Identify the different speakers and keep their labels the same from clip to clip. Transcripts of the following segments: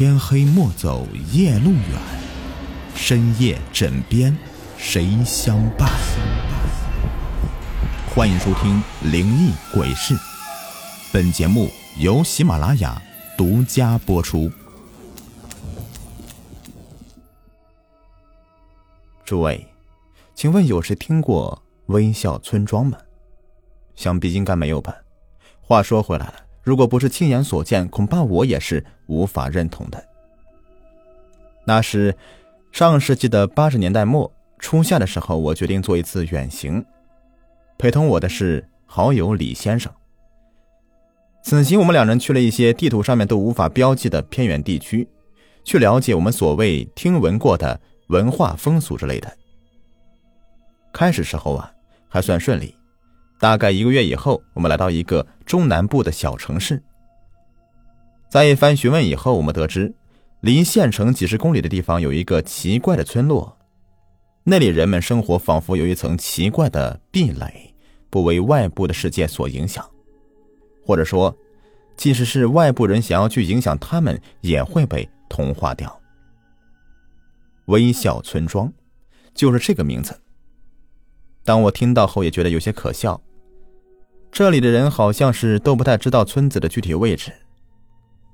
Speaker 1: 天黑莫走夜路远，深夜枕边谁相伴？欢迎收听《灵异鬼事》，本节目由喜马拉雅独家播出。诸位，请问有谁听过微笑村庄吗？想必应该没有吧。话说回来了，如果不是亲眼所见，恐怕我也是无法认同的。那是上世纪的八十年代末初夏的时候，我决定做一次远行，陪同我的是好友李先生。此行我们两人去了一些地图上面都无法标记的偏远地区，去了解我们所谓听闻过的文化风俗之类的。开始时候啊，还算顺利。大概一个月以后，我们来到一个中南部的小城市。在一番询问以后，我们得知，离县城几十公里的地方有一个奇怪的村落，那里人们生活仿佛有一层奇怪的壁垒，不为外部的世界所影响，或者说，即使是外部人想要去影响他们，也会被同化掉。微笑村庄，就是这个名字。当我听到后，也觉得有些可笑。这里的人好像是都不太知道村子的具体位置，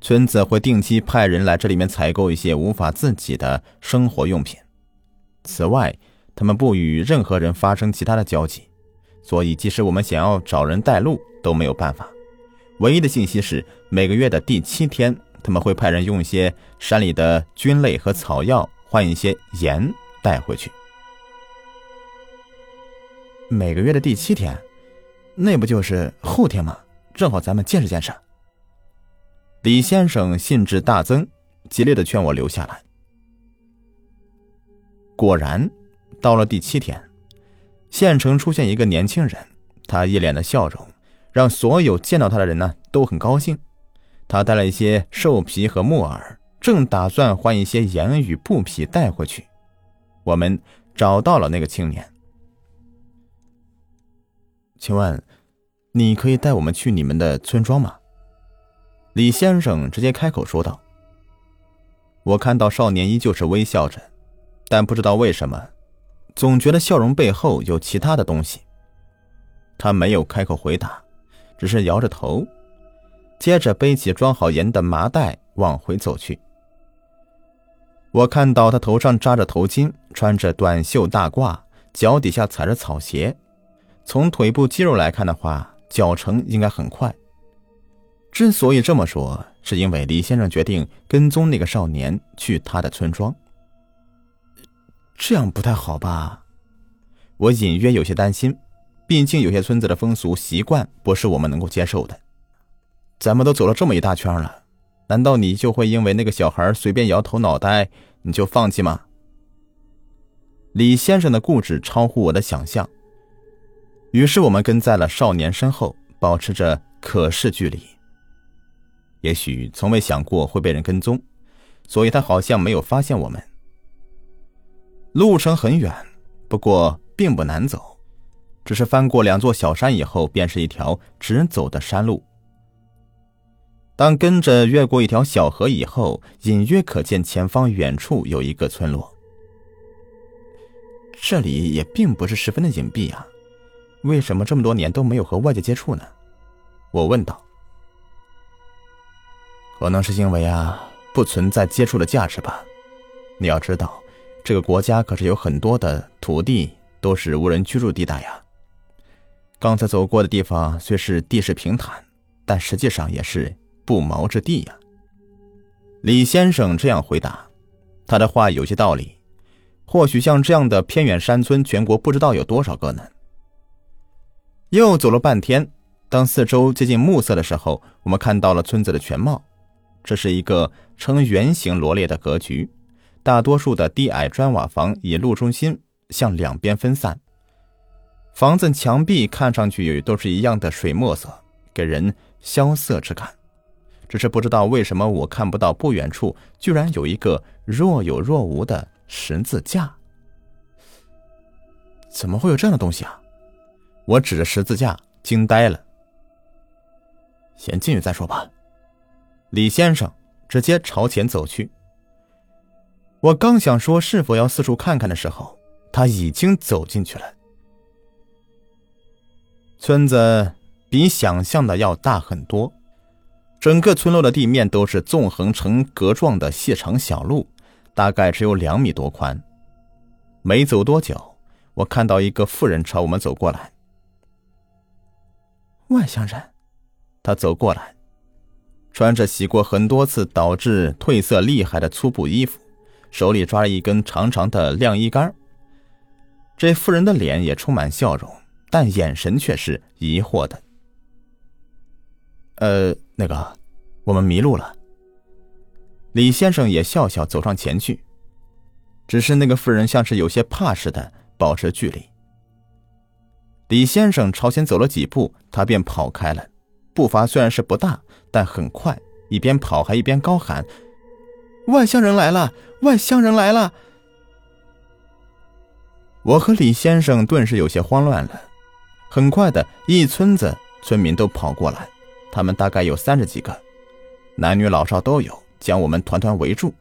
Speaker 1: 村子会定期派人来这里面采购一些无法自己的生活用品。此外，他们不与任何人发生其他的交集，所以即使我们想要找人带路都没有办法。唯一的信息是，每个月的第七天，他们会派人用一些山里的菌类和草药换一些盐带回去。每个月的第七天。那不就是后天吗？正好咱们见识见识。李先生兴致大增，极力的劝我留下来。果然，到了第七天，县城出现一个年轻人，他一脸的笑容，让所有见到他的人呢都很高兴。他带了一些兽皮和木耳，正打算换一些盐与布匹带回去。我们找到了那个青年。请问，你可以带我们去你们的村庄吗？李先生直接开口说道。我看到少年依旧是微笑着，但不知道为什么，总觉得笑容背后有其他的东西。他没有开口回答，只是摇着头，接着背起装好盐的麻袋往回走去。我看到他头上扎着头巾，穿着短袖大褂，脚底下踩着草鞋。从腿部肌肉来看的话，脚程应该很快。之所以这么说，是因为李先生决定跟踪那个少年去他的村庄。这样不太好吧？我隐约有些担心，毕竟有些村子的风俗习惯不是我们能够接受的。咱们都走了这么一大圈了，难道你就会因为那个小孩随便摇头脑袋你就放弃吗？李先生的固执超乎我的想象。于是我们跟在了少年身后，保持着可视距离。也许从未想过会被人跟踪，所以他好像没有发现我们。路程很远，不过并不难走，只是翻过两座小山以后，便是一条直走的山路。当跟着越过一条小河以后，隐约可见前方远处有一个村落。这里也并不是十分的隐蔽啊。为什么这么多年都没有和外界接触呢？我问道。可能是因为啊，不存在接触的价值吧。你要知道，这个国家可是有很多的土地都是无人居住地带呀。刚才走过的地方虽是地势平坦，但实际上也是不毛之地呀。李先生这样回答，他的话有些道理。或许像这样的偏远山村，全国不知道有多少个呢。又走了半天，当四周接近暮色的时候，我们看到了村子的全貌。这是一个呈圆形罗列的格局，大多数的低矮砖瓦房以路中心向两边分散。房子墙壁看上去都是一样的水墨色，给人萧瑟之感。只是不知道为什么我看不到不远处居然有一个若有若无的十字架。怎么会有这样的东西啊？我指着十字架，惊呆了。先进去再说吧。李先生直接朝前走去。我刚想说是否要四处看看的时候，他已经走进去了。村子比想象的要大很多，整个村落的地面都是纵横成格状的细长小路，大概只有两米多宽。没走多久，我看到一个妇人朝我们走过来。外乡人，他走过来，穿着洗过很多次导致褪色厉害的粗布衣服，手里抓着一根长长的晾衣杆。这妇人的脸也充满笑容。但眼神却是疑惑的。呃，那个，我们迷路了。李先生也笑笑走上前去，只是那个妇人像是有些怕似的，保持距离。李先生朝前走了几步，他便跑开了，步伐虽然是不大，但很快，一边跑还一边高喊：“外乡人来了！外乡人来了！”我和李先生顿时有些慌乱了。很快的一村子村民都跑过来，他们大概有三十几个，男女老少都有，将我们团团围住。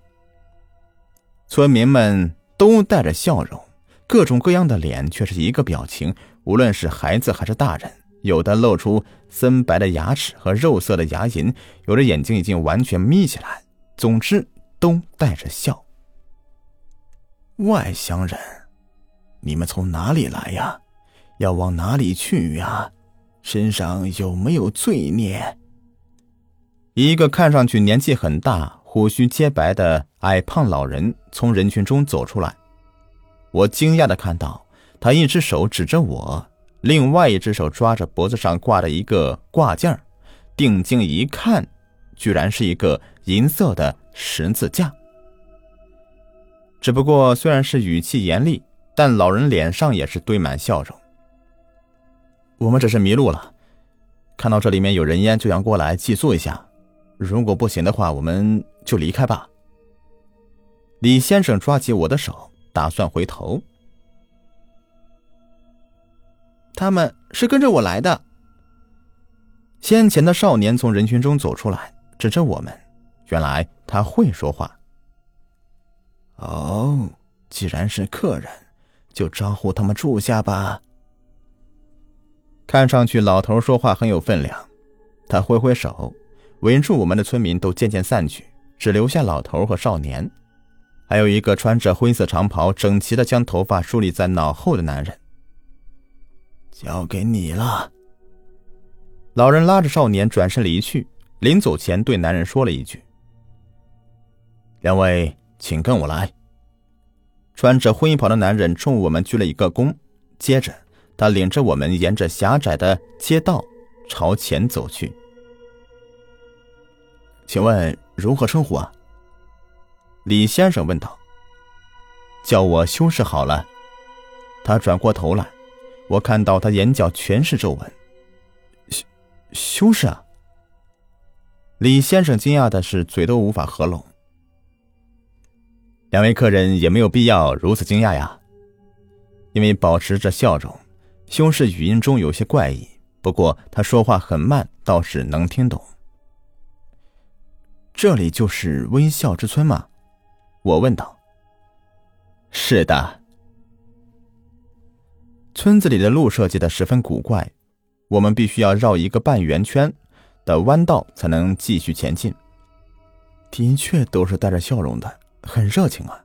Speaker 1: 村民们都带着笑容，各种各样的脸却是一个表情，无论是孩子还是大人，有的露出森白的牙齿和肉色的牙龈，有的眼睛已经完全眯起来，总之都带着笑。外乡人，你们从哪里来呀？要往哪里去呀？身上有没有罪孽？一个看上去年纪很大、胡须皆白的矮胖老人从人群中走出来。我惊讶的看到，他一只手指着我，另外一只手抓着脖子上挂的一个挂件定睛一看，居然是一个银色的十字架。只不过虽然是语气严厉，但老人脸上也是堆满笑容。我们只是迷路了，看到这里面有人烟，就想过来寄宿一下。如果不行的话，我们就离开吧。李先生抓起我的手，打算回头。他们是跟着我来的。先前的少年从人群中走出来，指着我们。原来他会说话。哦，既然是客人，就招呼他们住下吧。看上去老头说话很有分量，他挥挥手，围住我们的村民都渐渐散去，只留下老头和少年，还有一个穿着灰色长袍、整齐的将头发梳理在脑后的男人。交给你了。老人拉着少年转身离去，临走前对男人说了一句：“两位，请跟我来。”穿着灰袍的男人冲我们鞠了一个躬，接着。他领着我们沿着狭窄的街道朝前走去。请问如何称呼啊？李先生问道。叫我修士好了。他转过头来，我看到他眼角全是皱纹。修修士啊！李先生惊讶的是嘴都无法合拢。两位客人也没有必要如此惊讶呀，因为保持着笑容。修士语音中有些怪异，不过他说话很慢，倒是能听懂。这里就是微笑之村吗？我问道。是的。村子里的路设计的十分古怪，我们必须要绕一个半圆圈的弯道才能继续前进。的确都是带着笑容的，很热情啊。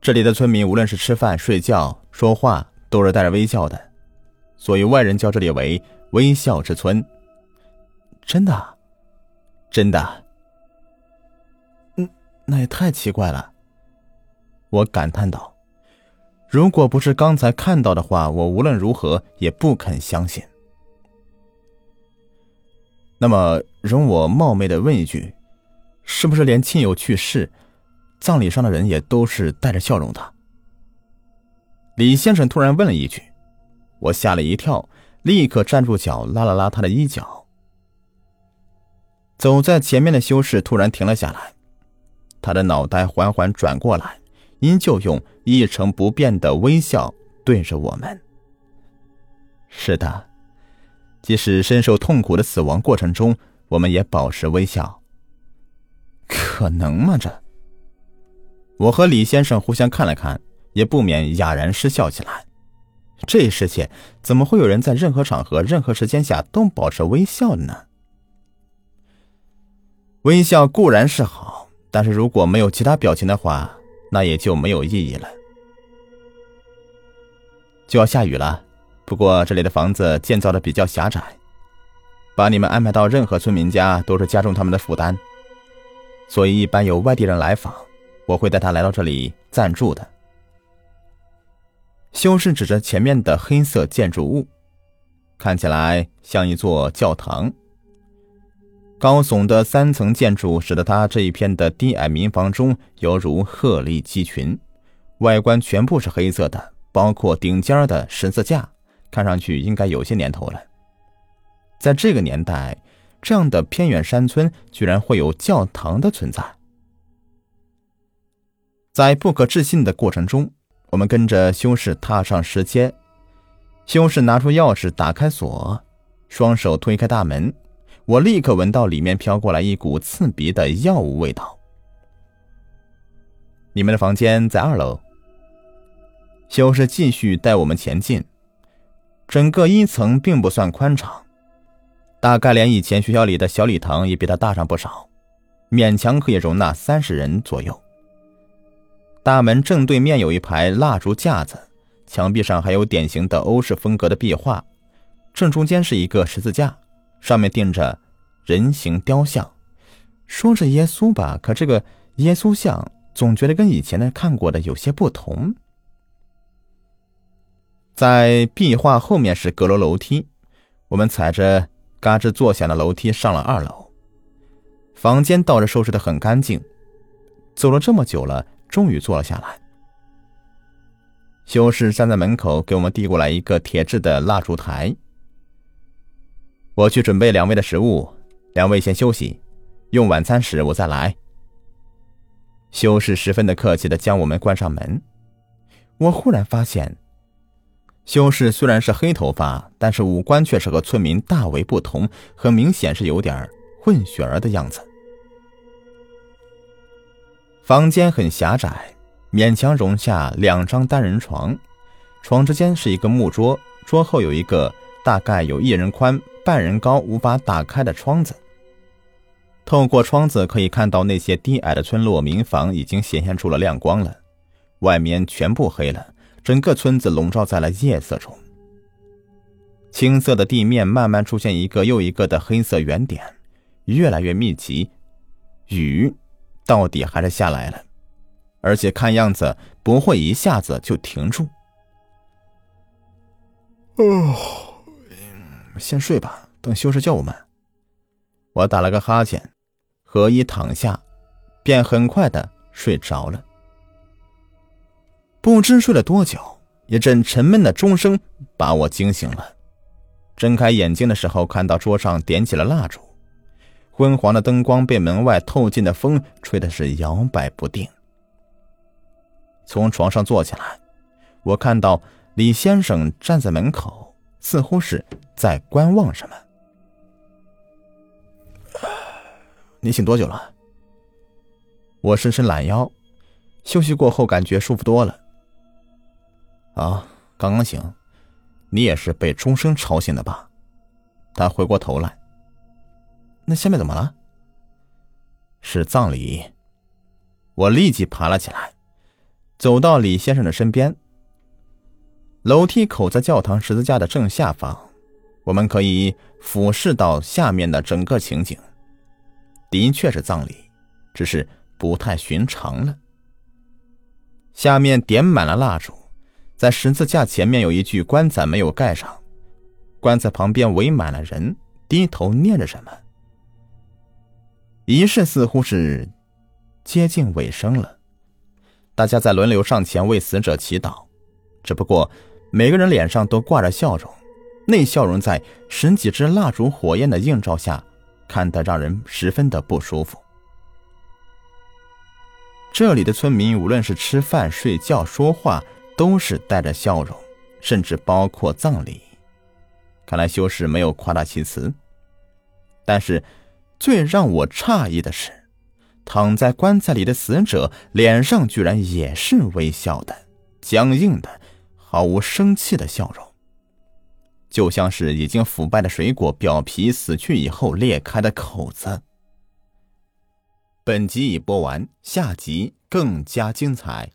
Speaker 1: 这里的村民无论是吃饭、睡觉、说话，都是带着微笑的，所以外人叫这里为“微笑之村”。真的，真的。嗯，那也太奇怪了。我感叹道：“如果不是刚才看到的话，我无论如何也不肯相信。”那么，容我冒昧的问一句，是不是连亲友去世？葬礼上的人也都是带着笑容的。李先生突然问了一句，我吓了一跳，立刻站住脚，拉了拉他的衣角。走在前面的修士突然停了下来，他的脑袋缓缓转过来，依旧用一成不变的微笑对着我们。是的，即使深受痛苦的死亡过程中，我们也保持微笑。可能吗？这？我和李先生互相看了看，也不免哑然失笑起来。这世界怎么会有人在任何场合、任何时间下都保持微笑的呢？微笑固然是好，但是如果没有其他表情的话，那也就没有意义了。就要下雨了，不过这里的房子建造的比较狭窄，把你们安排到任何村民家都是加重他们的负担，所以一般有外地人来访，我会带他来到这里暂住的。修士指着前面的黑色建筑物，看起来像一座教堂。高耸的三层建筑使得它这一片的低矮民房中犹如鹤立鸡群，外观全部是黑色的，包括顶尖的十字架，看上去应该有些年头了。在这个年代，这样的偏远山村居然会有教堂的存在，在不可置信的过程中。我们跟着修士踏上石阶，修士拿出钥匙打开锁，双手推开大门，我立刻闻到里面飘过来一股刺鼻的药物味道。你们的房间在二楼。修士继续带我们前进，整个一层并不算宽敞，大概连以前学校里的小礼堂也比它大上不少，勉强可以容纳三十人左右。大门正对面有一排蜡烛架子，墙壁上还有典型的欧式风格的壁画，正中间是一个十字架，上面钉着人形雕像，说是耶稣吧，可这个耶稣像总觉得跟以前的看过的有些不同。在壁画后面是阁楼楼梯，我们踩着嘎吱作响的楼梯上了二楼，房间倒是收拾的很干净，走了这么久了。终于坐了下来。修士站在门口，给我们递过来一个铁制的蜡烛台。我去准备两位的食物，两位先休息，用晚餐时我再来。修士十分的客气的将我们关上门。我忽然发现，修士虽然是黑头发，但是五官却是和村民大为不同，很明显是有点混血儿的样子。房间很狭窄，勉强容下两张单人床，床之间是一个木桌，桌后有一个大概有一人宽、半人高、无法打开的窗子。透过窗子可以看到那些低矮的村落民房已经显现出了亮光了，外面全部黑了，整个村子笼罩在了夜色中。青色的地面慢慢出现一个又一个的黑色圆点，越来越密集，雨。到底还是下来了，而且看样子不会一下子就停住。哦，先睡吧，等修士叫我们。我打了个哈欠，合衣躺下，便很快的睡着了。不知睡了多久，一阵沉闷的钟声把我惊醒了。睁开眼睛的时候，看到桌上点起了蜡烛。昏黄的灯光被门外透进的风吹的是摇摆不定。从床上坐起来，我看到李先生站在门口，似乎是在观望什么。你醒多久了？我伸伸懒腰，休息过后感觉舒服多了。啊，刚刚醒，你也是被钟声吵醒的吧？他回过头来。那下面怎么了？是葬礼。我立即爬了起来，走到李先生的身边。楼梯口在教堂十字架的正下方，我们可以俯视到下面的整个情景。的确是葬礼，只是不太寻常了。下面点满了蜡烛，在十字架前面有一具棺材没有盖上，棺材旁边围满了人，低头念着什么。仪式似乎是接近尾声了，大家在轮流上前为死者祈祷。只不过每个人脸上都挂着笑容，那笑容在十几支蜡烛火焰的映照下，看得让人十分的不舒服。这里的村民无论是吃饭、睡觉、说话，都是带着笑容，甚至包括葬礼。看来修士没有夸大其词，但是。最让我诧异的是，躺在棺材里的死者脸上居然也是微笑的、僵硬的、毫无生气的笑容，就像是已经腐败的水果表皮死去以后裂开的口子。本集已播完，下集更加精彩。